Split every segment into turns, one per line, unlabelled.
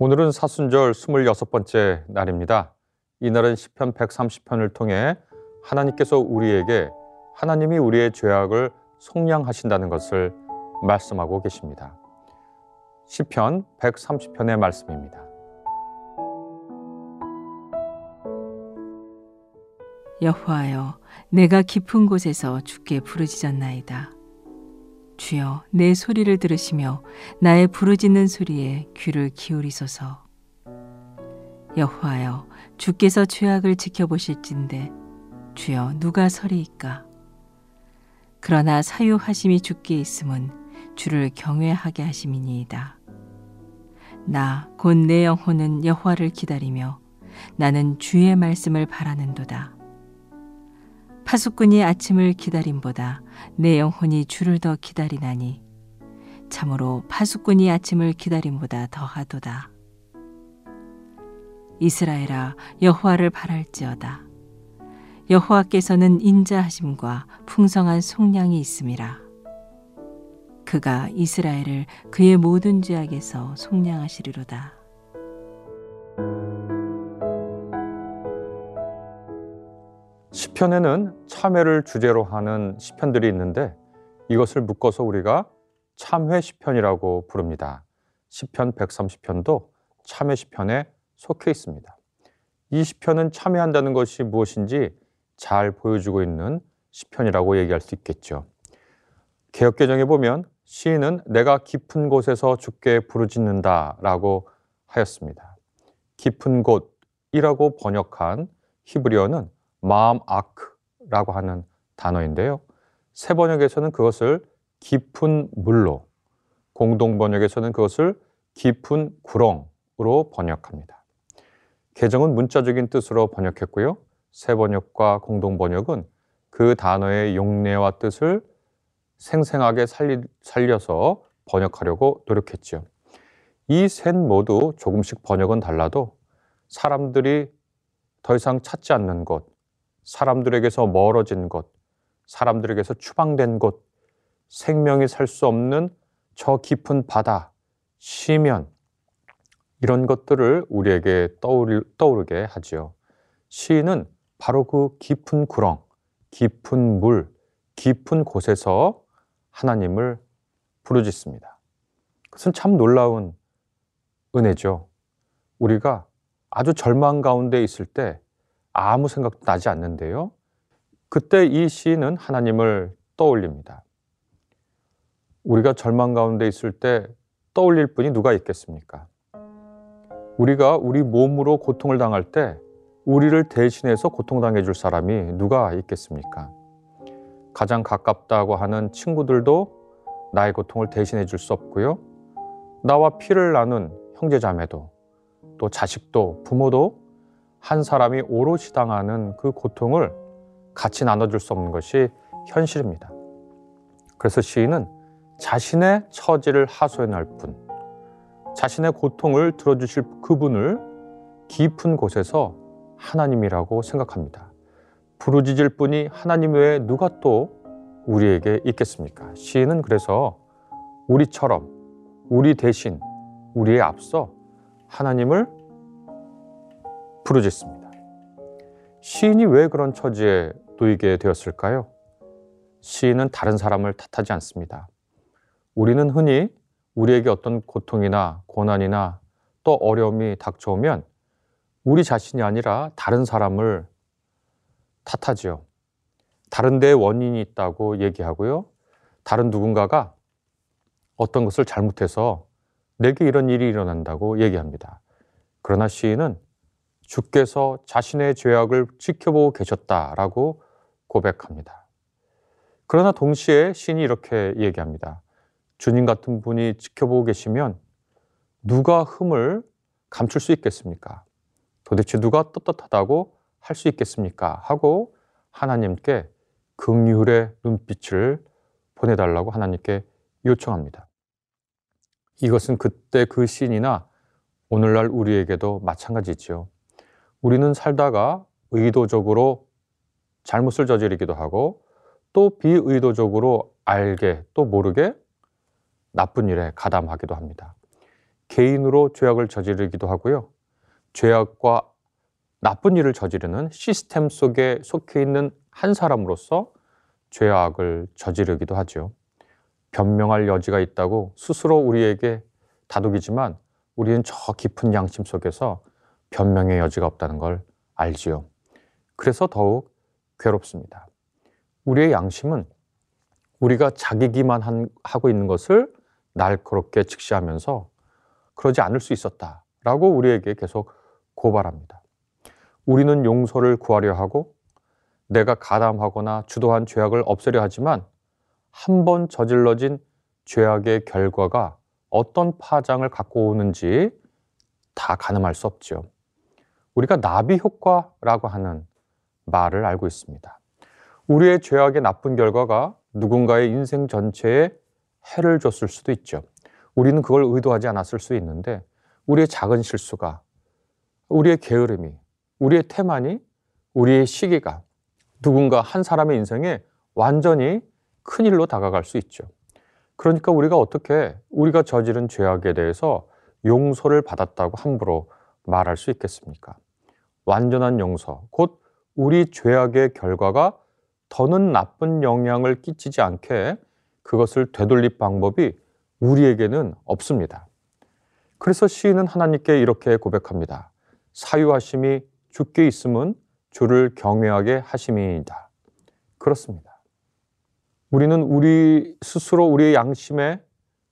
오늘은 사순절 26번째 날입니다. 이날은 시편 130편을 통해 하나님께서 우리에게 하나님이 우리의 죄악을 속량하신다는 것을 말씀하고 계십니다. 시편 130편의 말씀입니다.
여호와여 내가 깊은 곳에서 주께 부르짖었나이다. 주여 내 소리를 들으시며 나의 부르짖는 소리에 귀를 기울이소서. 여호와여 주께서 죄악을 지켜보실진데 주여 누가 서리이까? 그러나 사유하심이 주께 있음은 주를 경외하게 하심이니이다. 나 곧 내 영혼은 여호와를 기다리며 나는 주의 말씀을 바라는도다. 파수꾼이 아침을 기다림보다 내 영혼이 주를 더 기다리나니 참으로 파수꾼이 아침을 기다림보다 더하도다. 이스라엘아 여호와를 바랄지어다. 여호와께서는 인자하심과 풍성한 속량이 있음이라. 그가 이스라엘을 그의 모든 죄악에서 속량하시리로다.
시편에는 참회를 주제로 하는 시편들이 있는데 이것을 묶어서 우리가 참회 시편이라고 부릅니다. 시편 130편도 참회 시편에 속해 있습니다. 이 시편은 참회한다는 것이 무엇인지 잘 보여주고 있는 시편이라고 얘기할 수 있겠죠. 개혁개정에 보면 시인은 내가 깊은 곳에서 죽게 부르짖는다라고 하였습니다. 깊은 곳이라고 번역한 히브리어는 마음 아크라고 하는 단어인데요. 새 번역에서는 그것을 깊은 물로, 공동 번역에서는 그것을 깊은 구렁으로 번역합니다. 개정은 문자적인 뜻으로 번역했고요. 새 번역과 공동 번역은 그 단어의 용례와 뜻을 생생하게 살리, 살려서 번역하려고 노력했죠. 이셋 모두 조금씩 번역은 달라도 사람들이 더 이상 찾지 않는 곳, 사람들에게서 멀어진 곳, 사람들에게서 추방된 곳, 생명이 살 수 없는 저 깊은 바다, 시면, 이런 것들을 우리에게 떠오르, 떠오르게 하지요. 시인은 바로 그 깊은 구렁, 깊은 물, 깊은 곳에서 하나님을 부르짖습니다. 그것은 참 놀라운 은혜죠. 우리가 아주 절망 가운데 있을 때 아무 생각도 나지 않는데요. 그때 이 시인은 하나님을 떠올립니다. 우리가 절망 가운데 있을 때 떠올릴 분이 누가 있겠습니까? 우리가 우리 몸으로 고통을 당할 때 우리를 대신해서 고통당해 줄 사람이 누가 있겠습니까? 가장 가깝다고 하는 친구들도 나의 고통을 대신해 줄 수 없고요. 나와 피를 나눈 형제자매도 또 자식도 부모도 한 사람이 오롯이 당하는 그 고통을 같이 나눠줄 수 없는 것이 현실입니다. 그래서 시인은 자신의 처지를 하소연할 분, 자신의 고통을 들어주실 그분을 깊은 곳에서 하나님이라고 생각합니다. 부르짖을 분이 하나님 외에 누가 또 우리에게 있겠습니까? 시인은 그래서 우리처럼 우리 대신 우리의 앞서 하나님을 부르짖습니다. 시인이 왜 그런 처지에 놓이게 되었을까요? 시인은 다른 사람을 탓하지 않습니다. 우리는 흔히 우리에게 어떤 고통이나 고난이나 또 어려움이 닥쳐오면 우리 자신이 아니라 다른 사람을 탓하지요. 다른 데에 원인이 있다고 얘기하고요. 다른 누군가가 어떤 것을 잘못해서 내게 이런 일이 일어난다고 얘기합니다. 그러나 시인은 주께서 자신의 죄악을 지켜보고 계셨다라고 고백합니다. 그러나 동시에 신이 이렇게 얘기합니다. 주님 같은 분이 지켜보고 계시면 누가 흠을 감출 수 있겠습니까? 도대체 누가 떳떳하다고 할 수 있겠습니까? 하고 하나님께 긍휼의 눈빛을 보내달라고 하나님께 요청합니다. 이것은 그때 그 시인이나 오늘날 우리에게도 마찬가지지요. 우리는 살다가 의도적으로 잘못을 저지르기도 하고 또 비의도적으로 알게 또 모르게 나쁜 일에 가담하기도 합니다. 개인으로 죄악을 저지르기도 하고요. 죄악과 나쁜 일을 저지르는 시스템 속에 속해 있는 한 사람으로서 죄악을 저지르기도 하죠. 변명할 여지가 있다고 스스로 우리에게 다독이지만 우리는 저 깊은 양심 속에서 변명의 여지가 없다는 걸 알지요. 그래서 더욱 괴롭습니다. 우리의 양심은 우리가 자기기만 한, 하고 있는 것을 날카롭게 직시하면서 그러지 않을 수 있었다라고 우리에게 계속 고발합니다. 우리는 용서를 구하려 하고 내가 가담하거나 주도한 죄악을 없애려 하지만 한 번 저질러진 죄악의 결과가 어떤 파장을 갖고 오는지 다 가늠할 수 없죠. 우리가 나비 효과라고 하는 말을 알고 있습니다. 우리의 죄악의 나쁜 결과가 누군가의 인생 전체에 해를 줬을 수도 있죠. 우리는 그걸 의도하지 않았을 수 있는데 우리의 작은 실수가 우리의 게으름이 우리의 태만이 우리의 시기가 누군가 한 사람의 인생에 완전히 큰 일로 다가갈 수 있죠. 그러니까 우리가 어떻게 우리가 저지른 죄악에 대해서 용서를 받았다고 함부로 말할 수 있겠습니까? 완전한 용서, 곧 우리 죄악의 결과가 더는 나쁜 영향을 끼치지 않게 그것을 되돌릴 방법이 우리에게는 없습니다. 그래서 시인은 하나님께 이렇게 고백합니다. 사유하심이 주께 있음은 주를 경외하게 하심이다. 그렇습니다. 우리는 우리 스스로 우리의 양심에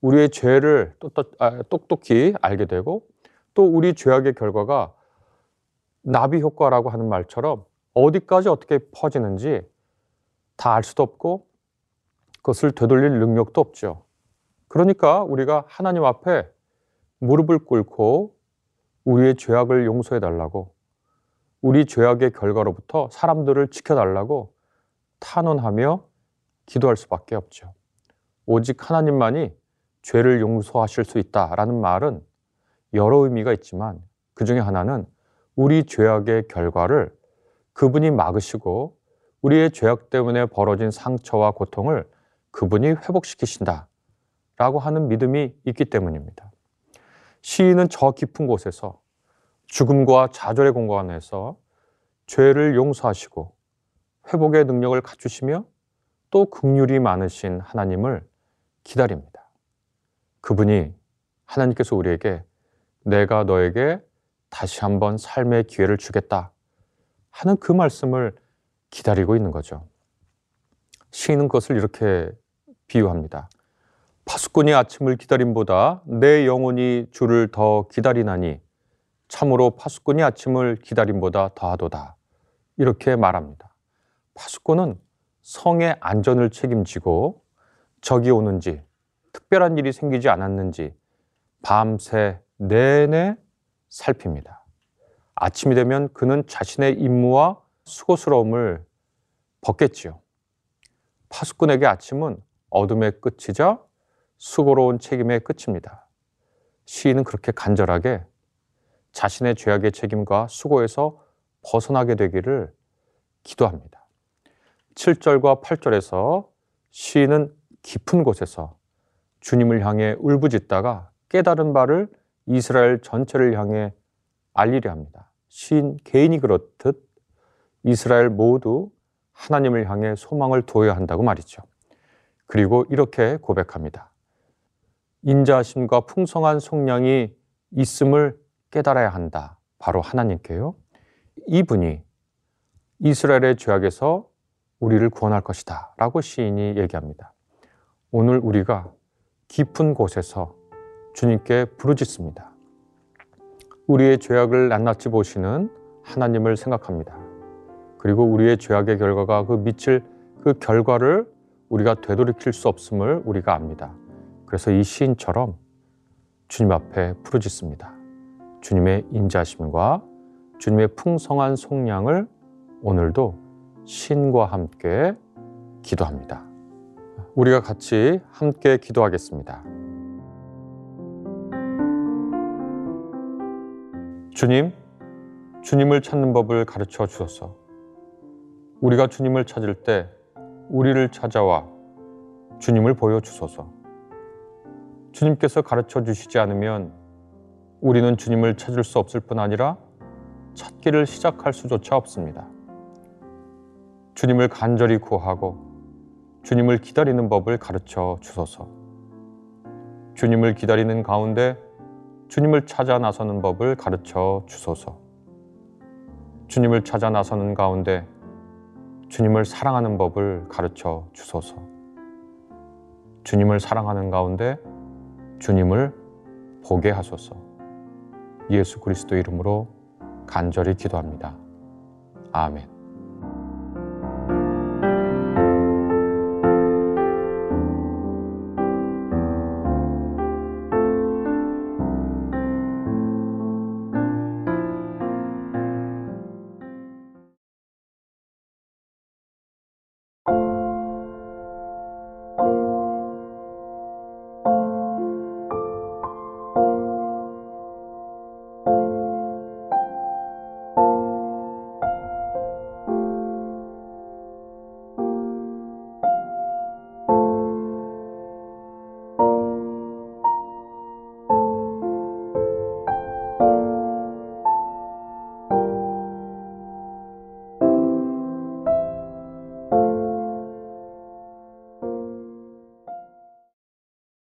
우리의 죄를 아, 똑똑히 알게 되고 또 우리 죄악의 결과가 나비 효과라고 하는 말처럼 어디까지 어떻게 퍼지는지 다 알 수도 없고 그것을 되돌릴 능력도 없죠. 그러니까 우리가 하나님 앞에 무릎을 꿇고 우리의 죄악을 용서해 달라고 우리 죄악의 결과로부터 사람들을 지켜달라고 탄원하며 기도할 수밖에 없죠. 오직 하나님만이 죄를 용서하실 수 있다라는 말은 여러 의미가 있지만 그 중에 하나는 우리 죄악의 결과를 그분이 막으시고 우리의 죄악 때문에 벌어진 상처와 고통을 그분이 회복시키신다 라고 하는 믿음이 있기 때문입니다. 시인은 저 깊은 곳에서 죽음과 좌절의 공간에서 죄를 용서하시고 회복의 능력을 갖추시며 또 극률이 많으신 하나님을 기다립니다. 그분이 하나님께서 우리에게 내가 너에게 다시 한번 삶의 기회를 주겠다 하는 그 말씀을 기다리고 있는 거죠. 시인은 것을 이렇게 비유합니다. 파수꾼이 아침을 기다림보다 내 영혼이 주를 더 기다리나니 참으로 파수꾼이 아침을 기다림보다 더하도다. 이렇게 말합니다. 파수꾼은 성의 안전을 책임지고 적이 오는지 특별한 일이 생기지 않았는지 밤새 내내 살핍니다. 아침이 되면 그는 자신의 임무와 수고스러움을 벗겠지요. 파수꾼에게 아침은 어둠의 끝이자 수고로운 책임의 끝입니다. 시인은 그렇게 간절하게 자신의 죄악의 책임과 수고에서 벗어나게 되기를 기도합니다. 7절과 8절에서 시인은 깊은 곳에서 주님을 향해 울부짖다가 깨달은 바를 이스라엘 전체를 향해 알리려 합니다. 시인 개인이 그렇듯 이스라엘 모두 하나님을 향해 소망을 두어야 한다고 말이죠. 그리고 이렇게 고백합니다. 인자심과 풍성한 속량이 있음을 깨달아야 한다. 바로 하나님께요. 이분이 이스라엘의 죄악에서 우리를 구원할 것이다. 라고 시인이 얘기합니다. 오늘 우리가 깊은 곳에서 주님께 부르짖습니다. 우리의 죄악을 낱낱이 보시는 하나님을 생각합니다. 그리고 우리의 죄악의 결과가 그 미칠 그 결과를 우리가 되돌이킬 수 없음을 우리가 압니다. 그래서 이 시인처럼 주님 앞에 부르짖습니다. 주님의 인자심과 주님의 풍성한 속량을 오늘도 신과 함께 기도합니다. 우리가 같이 함께 기도하겠습니다. 주님, 주님을 찾는 법을 가르쳐 주소서. 우리가 주님을 찾을 때 우리를 찾아와 주님을 보여 주소서. 주님께서 가르쳐 주시지 않으면 우리는 주님을 찾을 수 없을 뿐 아니라 찾기를 시작할 수조차 없습니다. 주님을 간절히 구하고 주님을 기다리는 법을 가르쳐 주소서. 주님을 기다리는 가운데 주님을 찾아 나서는 법을 가르쳐 주소서. 주님을 찾아 나서는 가운데 주님을 사랑하는 법을 가르쳐 주소서. 주님을 사랑하는 가운데 주님을 보게 하소서. 예수 그리스도 이름으로 간절히 기도합니다. 아멘.